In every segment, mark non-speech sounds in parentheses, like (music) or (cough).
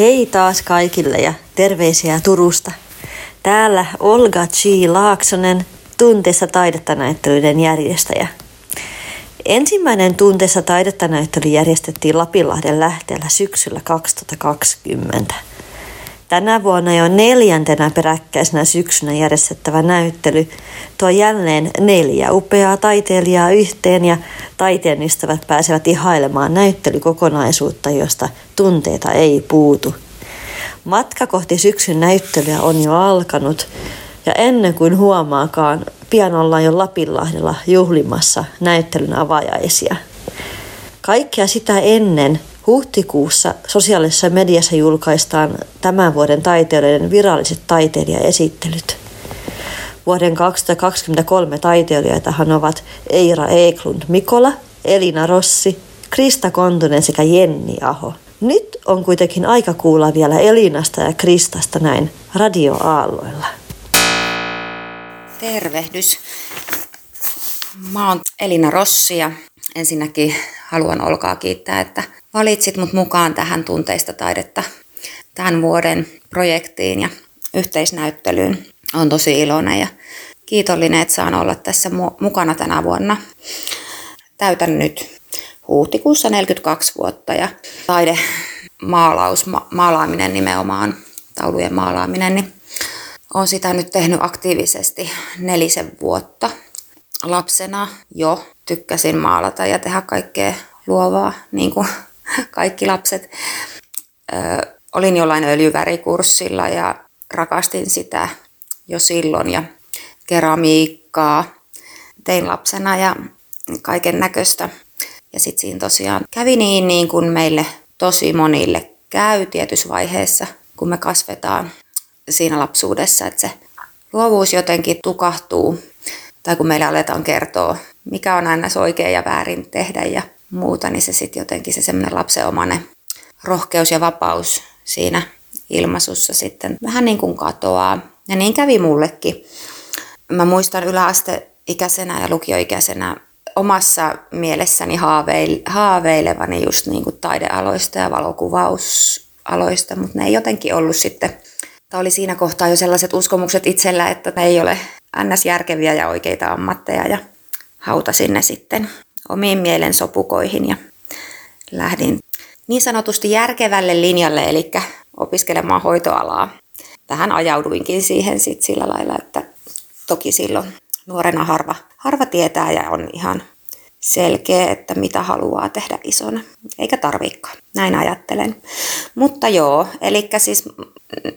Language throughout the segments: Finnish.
Hei taas kaikille ja terveisiä Turusta. Täällä Olga G. Laaksonen, Tunteessa taidetta näyttelyiden järjestäjä. Ensimmäinen Tunteessa taidetta näyttely järjestettiin Lapinlahden lähteellä syksyllä 2020. Tänä vuonna jo neljäntenä peräkkäisenä syksynä järjestettävä näyttely tuo jälleen neljä upeaa taiteilijaa yhteen ja taiteen ystävät pääsevät ihailemaan näyttelykokonaisuutta, josta tunteita ei puutu. Matka kohti syksyn näyttelyä on jo alkanut ja ennen kuin huomaakaan, pian ollaan jo Lapinlahdella juhlimassa näyttelyn avajaisia. Kaikkea sitä ennen Huhtikuussa sosiaalisessa mediassa julkaistaan tämän vuoden taiteilijoiden viralliset taiteilijaesittelyt. Vuoden 2023 taiteilijoitahan ovat Eira Eklund Mikola, Elina Rossi, Krista Kontunen sekä Jenni Aho. Nyt on kuitenkin aika kuulla vielä Elinasta ja Kristasta näin radioaalloilla. Tervehdys. Mä oon Elina Rossi ja ensinnäkin haluan Olkaa kiittää, että valitsit mut mukaan tähän tunteista taidetta tämän vuoden projektiin ja yhteisnäyttelyyn. Olen tosi iloinen ja kiitollinen, että saan olla tässä mukana tänä vuonna. Täytän nyt huhtikuussa 42 vuotta ja taide, maalaus, ma- maalaaminen nimenomaan, taulujen maalaaminen, niin olen sitä nyt tehnyt aktiivisesti nelisen vuotta. Lapsena jo tykkäsin maalata ja tehdä kaikkea luovaa, niin kuin (laughs) kaikki lapset. Ö, olin jollain öljyvärikurssilla ja rakastin sitä jo silloin ja keramiikkaa tein lapsena ja kaiken näköistä. Ja sitten siinä tosiaan kävi niin, niin kuin meille tosi monille käy tietyssä vaiheessa, kun me kasvetaan siinä lapsuudessa, että se luovuus jotenkin tukahtuu tai kun meille aletaan kertoa, mikä on aina oikein ja väärin tehdä ja muuta, niin se sitten jotenkin se semmoinen lapsenomainen rohkeus ja vapaus siinä ilmaisussa sitten vähän niin kuin katoaa. Ja niin kävi mullekin. Mä muistan yläasteikäisenä ja lukioikäisenä omassa mielessäni haaveil, haaveilevani just niin kuin taidealoista ja valokuvausaloista, mutta ne ei jotenkin ollut sitten, tai oli siinä kohtaa jo sellaiset uskomukset itsellä, että ne ei ole ns. järkeviä ja oikeita ammatteja ja hautasin ne sitten omiin mielen sopukoihin ja lähdin niin sanotusti järkevälle linjalle, eli opiskelemaan hoitoalaa. Tähän ajauduinkin siihen sit sillä lailla, että toki silloin nuorena harva, harva tietää ja on ihan selkeä, että mitä haluaa tehdä isona. Eikä tarvikaan. Näin ajattelen. Mutta joo, eli siis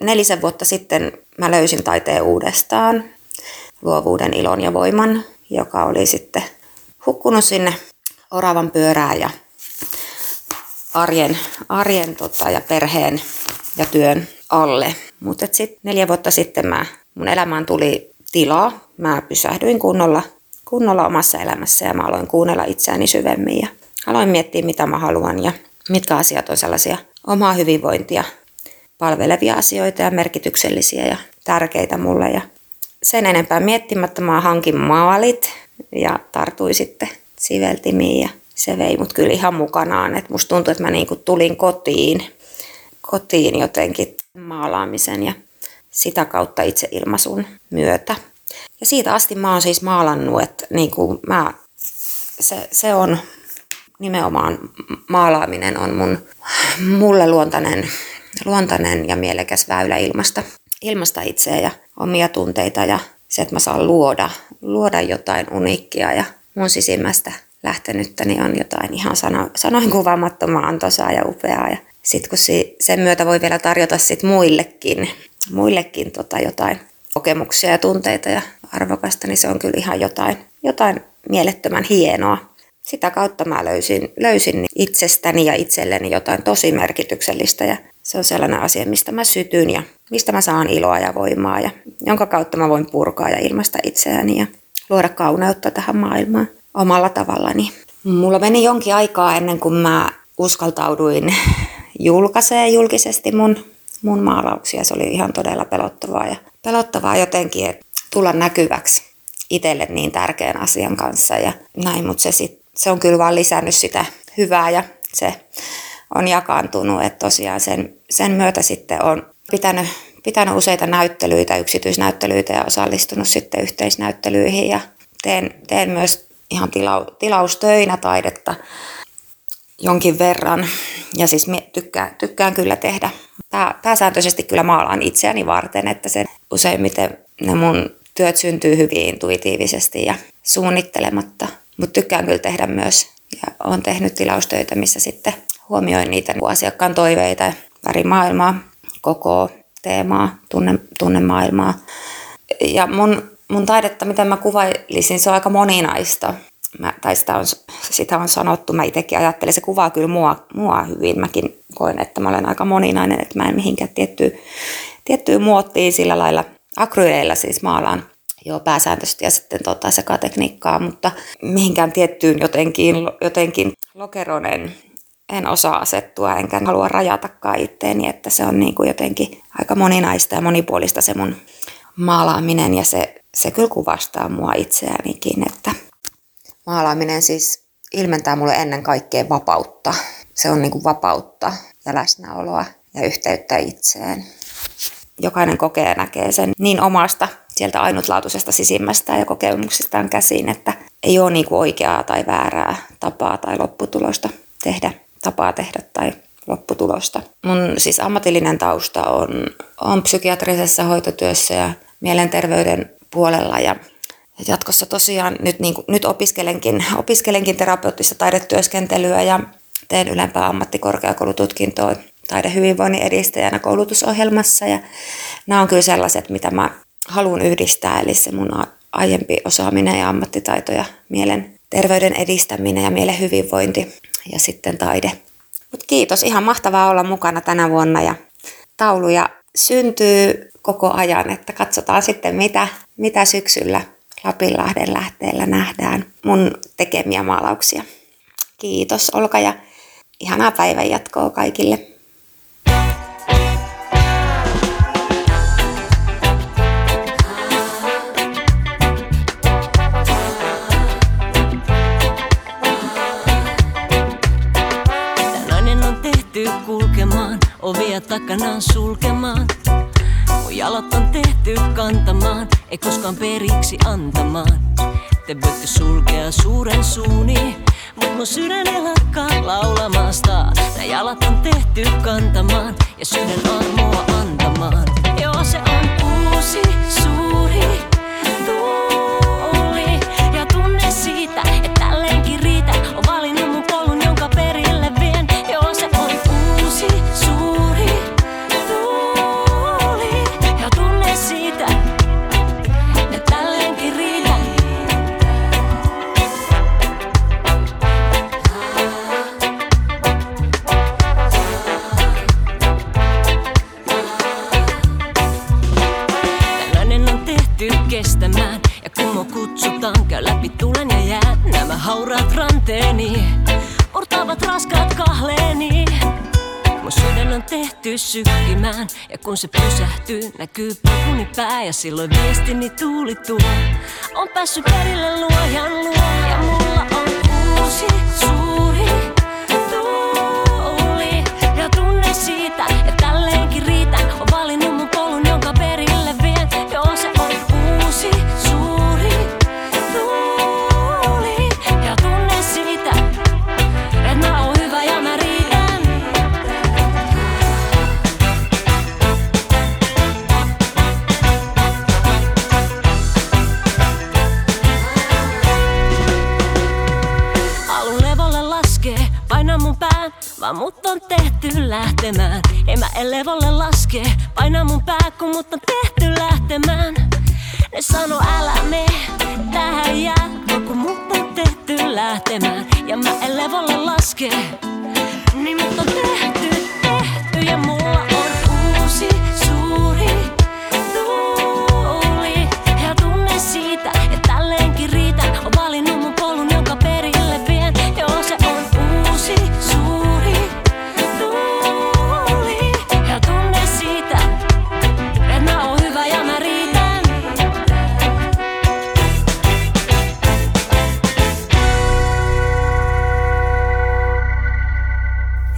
nelisen vuotta sitten mä löysin taiteen uudestaan, luovuuden ilon ja voiman, joka oli sitten hukkunut sinne oravan pyörään ja arjen, arjen tota, ja perheen ja työn alle. Mutta sitten neljä vuotta sitten mä, mun elämään tuli tilaa. Mä pysähdyin kunnolla, kunnolla omassa elämässä ja mä aloin kuunnella itseäni syvemmin ja aloin miettiä, mitä mä haluan ja mitkä asiat on sellaisia omaa hyvinvointia palvelevia asioita ja merkityksellisiä ja tärkeitä mulle. Ja sen enempää miettimättä mä hankin maalit ja tartui sitten siveltimiin ja se vei mut kyllä ihan mukanaan. Et musta tuntui, että mä niinku tulin kotiin, kotiin jotenkin maalaamisen ja sitä kautta itse ilmaisun myötä. Ja siitä asti mä oon siis maalannut, että niinku mä, se, se on nimenomaan maalaaminen on mun, mulle luontainen, luontainen ja mielekäs väylä ilmasta, ilmasta itseä ja omia tunteita ja se, että mä saan luoda, luoda jotain uniikkia ja mun sisimmästä lähtenyttä, niin on jotain ihan sano, sanoin kuvaamattoman antoisaa ja upeaa. Ja sitten kun si, sen myötä voi vielä tarjota sit muillekin, muillekin tota jotain kokemuksia ja tunteita ja arvokasta, niin se on kyllä ihan jotain, jotain mielettömän hienoa. Sitä kautta mä löysin, löysin itsestäni ja itselleni jotain tosi merkityksellistä ja se on sellainen asia, mistä mä sytyn ja mistä mä saan iloa ja voimaa ja jonka kautta mä voin purkaa ja ilmaista itseäni ja luoda kauneutta tähän maailmaan omalla tavallani. Mulla meni jonkin aikaa ennen kuin mä uskaltauduin (laughs) julkaisee julkisesti mun, mun maalauksia. Se oli ihan todella pelottavaa ja pelottavaa jotenkin, että tulla näkyväksi itselle niin tärkeän asian kanssa ja näin, mutta se, sit, se on kyllä vaan lisännyt sitä hyvää ja se on jakaantunut, että tosiaan sen sen myötä sitten on pitänyt, pitänyt useita näyttelyitä, yksityisnäyttelyitä ja osallistunut sitten yhteisnäyttelyihin ja teen, teen myös ihan tilau, tilaustöinä taidetta jonkin verran. Ja siis tykkään, tykkään kyllä tehdä. Pää, pääsääntöisesti kyllä maalaan itseäni varten, että se useimmiten ne mun työt syntyy hyvin intuitiivisesti ja suunnittelematta. Mutta tykkään kyllä tehdä myös. Ja olen tehnyt tilaustöitä, missä sitten huomioin niitä asiakkaan toiveita, värimaailmaa, koko teemaa, tunne, tunnemaailmaa. Ja mun, mun taidetta, miten mä kuvailisin, se on aika moninaista. Mä, tai sitä on, sitä on sanottu, mä itsekin ajattelen, se kuvaa kyllä mua, mua hyvin. Mäkin koen, että mä olen aika moninainen, että mä en mihinkään tiettyä, tiettyä muottiin sillä lailla akryyleillä siis maalaan jo pääsääntöisesti ja sitten tota sekatekniikkaa, mutta mihinkään tiettyyn jotenkin, jotenkin lokeron en, osaa asettua, enkä halua rajatakaan itteeni, että se on niin kuin jotenkin aika moninaista ja monipuolista se mun maalaaminen ja se, se kyllä kuvastaa mua itseäänikin, että maalaaminen siis ilmentää mulle ennen kaikkea vapautta. Se on niin kuin vapautta ja läsnäoloa ja yhteyttä itseen. Jokainen kokee ja näkee sen niin omasta sieltä ainutlaatuisesta sisimmästä ja kokemuksistaan käsiin, että ei ole niin kuin oikeaa tai väärää tapaa tai lopputulosta tehdä, tapaa tehdä tai lopputulosta. Mun siis ammatillinen tausta on, on psykiatrisessa hoitotyössä ja mielenterveyden puolella ja jatkossa tosiaan nyt, niin kuin, nyt opiskelenkin, (laughs) opiskelenkin terapeuttista taidetyöskentelyä ja teen ylempää ammattikorkeakoulututkintoa taidehyvinvoinnin edistäjänä koulutusohjelmassa ja nämä on kyllä sellaiset, mitä mä haluan yhdistää, eli se mun aiempi osaaminen ja ammattitaito ja mielen terveyden edistäminen ja mielen hyvinvointi ja sitten taide. Mut kiitos, ihan mahtavaa olla mukana tänä vuonna ja tauluja syntyy koko ajan, että katsotaan sitten mitä, mitä syksyllä Lapinlahden lähteellä nähdään mun tekemiä maalauksia. Kiitos Olka ja ihanaa päivän jatkoa kaikille. Ovia takanaan sulkemaan. Mun jalat on tehty kantamaan, ei koskaan periksi antamaan. Te voitte sulkea suuren suuni, mut mun sydän ei lakkaa laulamasta. Nää jalat on tehty kantamaan ja sydän armoa antamaan. Joo, se on uusi, suuri Raskaat kahleeni Mun sydän on tehty sykkimään Ja kun se pysähtyy, näkyy polkuni pää Ja silloin viestini tuulituu On päässyt perille luojan luo Ja mulla on uusi suuri lähtemään. En mä en levolle laske, paina mun pää, kun mut on tehty lähtemään. Ne sano älä me, tähän jää, kun mut on tehty lähtemään. Ja mä en levolle laske,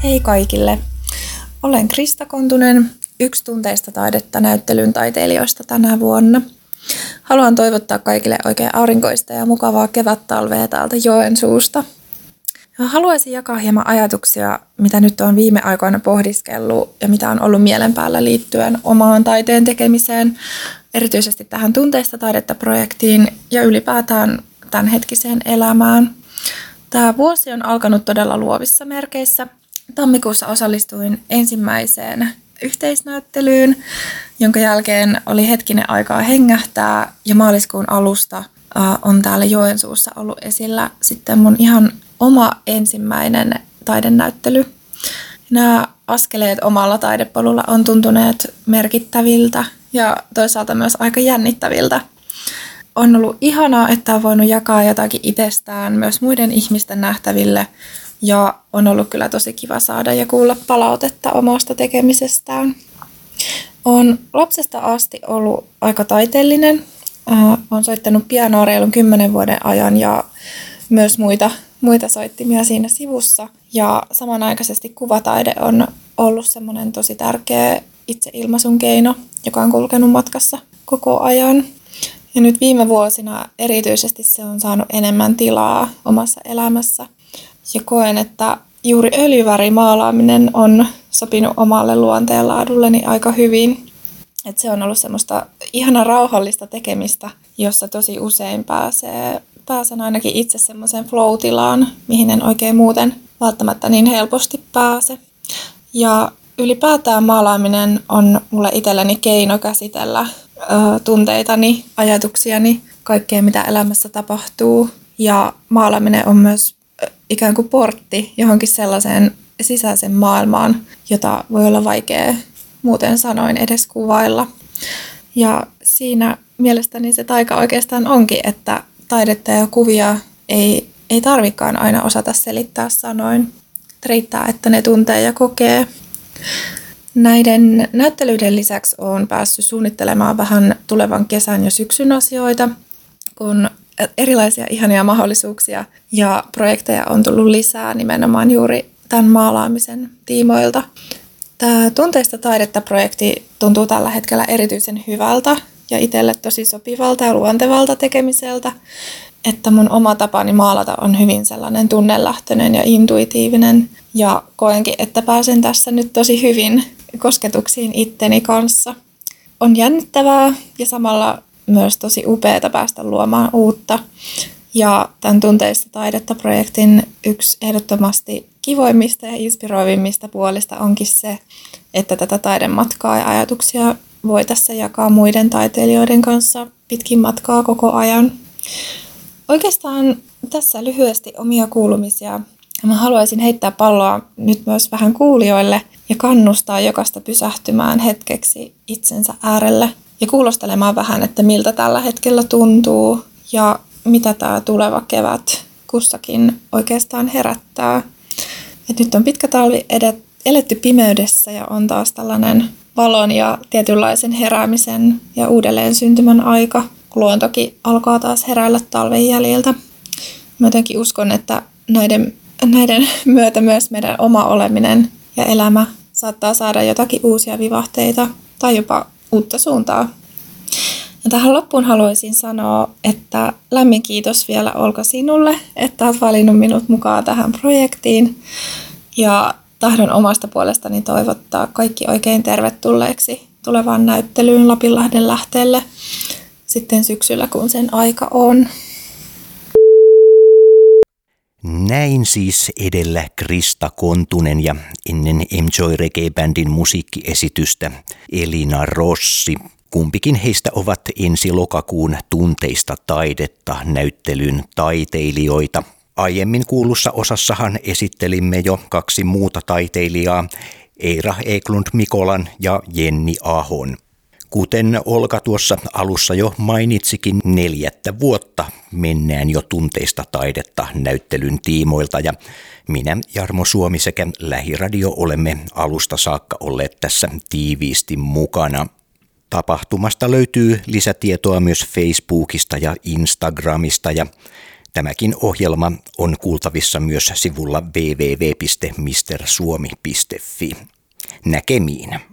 Hei kaikille! Olen Krista Kontunen, yksi tunteista taidetta näyttelyn taiteilijoista tänä vuonna. Haluan toivottaa kaikille oikein aurinkoista ja mukavaa kevättalvea täältä Joensuusta. Haluaisin jakaa hieman ajatuksia, mitä nyt on viime aikoina pohdiskellut ja mitä on ollut mielen päällä liittyen omaan taiteen tekemiseen, erityisesti tähän tunteista taidetta projektiin ja ylipäätään tämänhetkiseen elämään. Tämä vuosi on alkanut todella luovissa merkeissä. Tammikuussa osallistuin ensimmäiseen yhteisnäyttelyyn, jonka jälkeen oli hetkinen aikaa hengähtää ja maaliskuun alusta on täällä Joensuussa ollut esillä sitten mun ihan oma ensimmäinen taidenäyttely. Nämä askeleet omalla taidepolulla on tuntuneet merkittäviltä ja toisaalta myös aika jännittäviltä. On ollut ihanaa, että on voinut jakaa jotakin itsestään myös muiden ihmisten nähtäville ja on ollut kyllä tosi kiva saada ja kuulla palautetta omasta tekemisestään. On lapsesta asti ollut aika taiteellinen. Olen soittanut pianoa reilun kymmenen vuoden ajan ja myös muita, muita soittimia siinä sivussa. Ja samanaikaisesti kuvataide on ollut semmoinen tosi tärkeä itseilmaisun keino, joka on kulkenut matkassa koko ajan. Ja nyt viime vuosina erityisesti se on saanut enemmän tilaa omassa elämässä. Ja koen, että juuri öljyvärimaalaaminen on sopinut omalle luonteenlaadulleni aika hyvin. Et se on ollut semmoista ihana rauhallista tekemistä, jossa tosi usein pääsee, pääsen ainakin itse semmoiseen flow-tilaan, mihin en oikein muuten välttämättä niin helposti pääse. Ja ylipäätään maalaaminen on mulle itselleni keino käsitellä ö, tunteitani, ajatuksiani, kaikkea mitä elämässä tapahtuu. Ja maalaaminen on myös ikään kuin portti johonkin sellaiseen sisäisen maailmaan, jota voi olla vaikea muuten sanoin edes kuvailla. Ja siinä mielestäni se taika oikeastaan onkin, että taidetta ja kuvia ei, ei tarvikaan aina osata selittää sanoin. Riittää, että ne tuntee ja kokee. Näiden näyttelyiden lisäksi olen päässyt suunnittelemaan vähän tulevan kesän ja syksyn asioita, kun erilaisia ihania mahdollisuuksia ja projekteja on tullut lisää nimenomaan juuri tämän maalaamisen tiimoilta. Tämä Tunteista taidetta projekti tuntuu tällä hetkellä erityisen hyvältä ja itselle tosi sopivalta ja luontevalta tekemiseltä, että mun oma tapani maalata on hyvin sellainen tunnelähtöinen ja intuitiivinen ja koenkin, että pääsen tässä nyt tosi hyvin kosketuksiin itteni kanssa. On jännittävää ja samalla myös tosi upeaa päästä luomaan uutta. Ja tämän Tunteista taidetta projektin yksi ehdottomasti kivoimmista ja inspiroivimmista puolista onkin se, että tätä taidematkaa ja ajatuksia voi tässä jakaa muiden taiteilijoiden kanssa pitkin matkaa koko ajan. Oikeastaan tässä lyhyesti omia kuulumisia. Mä haluaisin heittää palloa nyt myös vähän kuulijoille ja kannustaa jokaista pysähtymään hetkeksi itsensä äärelle ja kuulostelemaan vähän, että miltä tällä hetkellä tuntuu ja mitä tämä tuleva kevät kussakin oikeastaan herättää. Et nyt on pitkä talvi edet, eletty pimeydessä ja on taas tällainen valon ja tietynlaisen heräämisen ja uudelleen syntymän aika, luontokin alkaa taas heräillä talven jäljiltä. Mä jotenkin uskon, että näiden, näiden (laughs) myötä myös meidän oma oleminen ja elämä saattaa saada jotakin uusia vivahteita tai jopa uutta suuntaa. Ja tähän loppuun haluaisin sanoa, että lämmin kiitos vielä Olka sinulle, että olet valinnut minut mukaan tähän projektiin. Ja tahdon omasta puolestani toivottaa kaikki oikein tervetulleeksi tulevaan näyttelyyn Lapinlahden lähteelle sitten syksyllä, kun sen aika on. Näin siis edellä Krista Kontunen ja ennen Enjoy Reggae-bändin musiikkiesitystä Elina Rossi. Kumpikin heistä ovat ensi lokakuun tunteista taidetta näyttelyn taiteilijoita. Aiemmin kuulussa osassahan esittelimme jo kaksi muuta taiteilijaa, Eira Eklund Mikolan ja Jenni Ahon. Kuten Olka tuossa alussa jo mainitsikin, neljättä vuotta mennään jo tunteista taidetta näyttelyn tiimoilta ja minä, Jarmo Suomi sekä Lähiradio olemme alusta saakka olleet tässä tiiviisti mukana. Tapahtumasta löytyy lisätietoa myös Facebookista ja Instagramista ja tämäkin ohjelma on kuultavissa myös sivulla www.mistersuomi.fi. Näkemiin.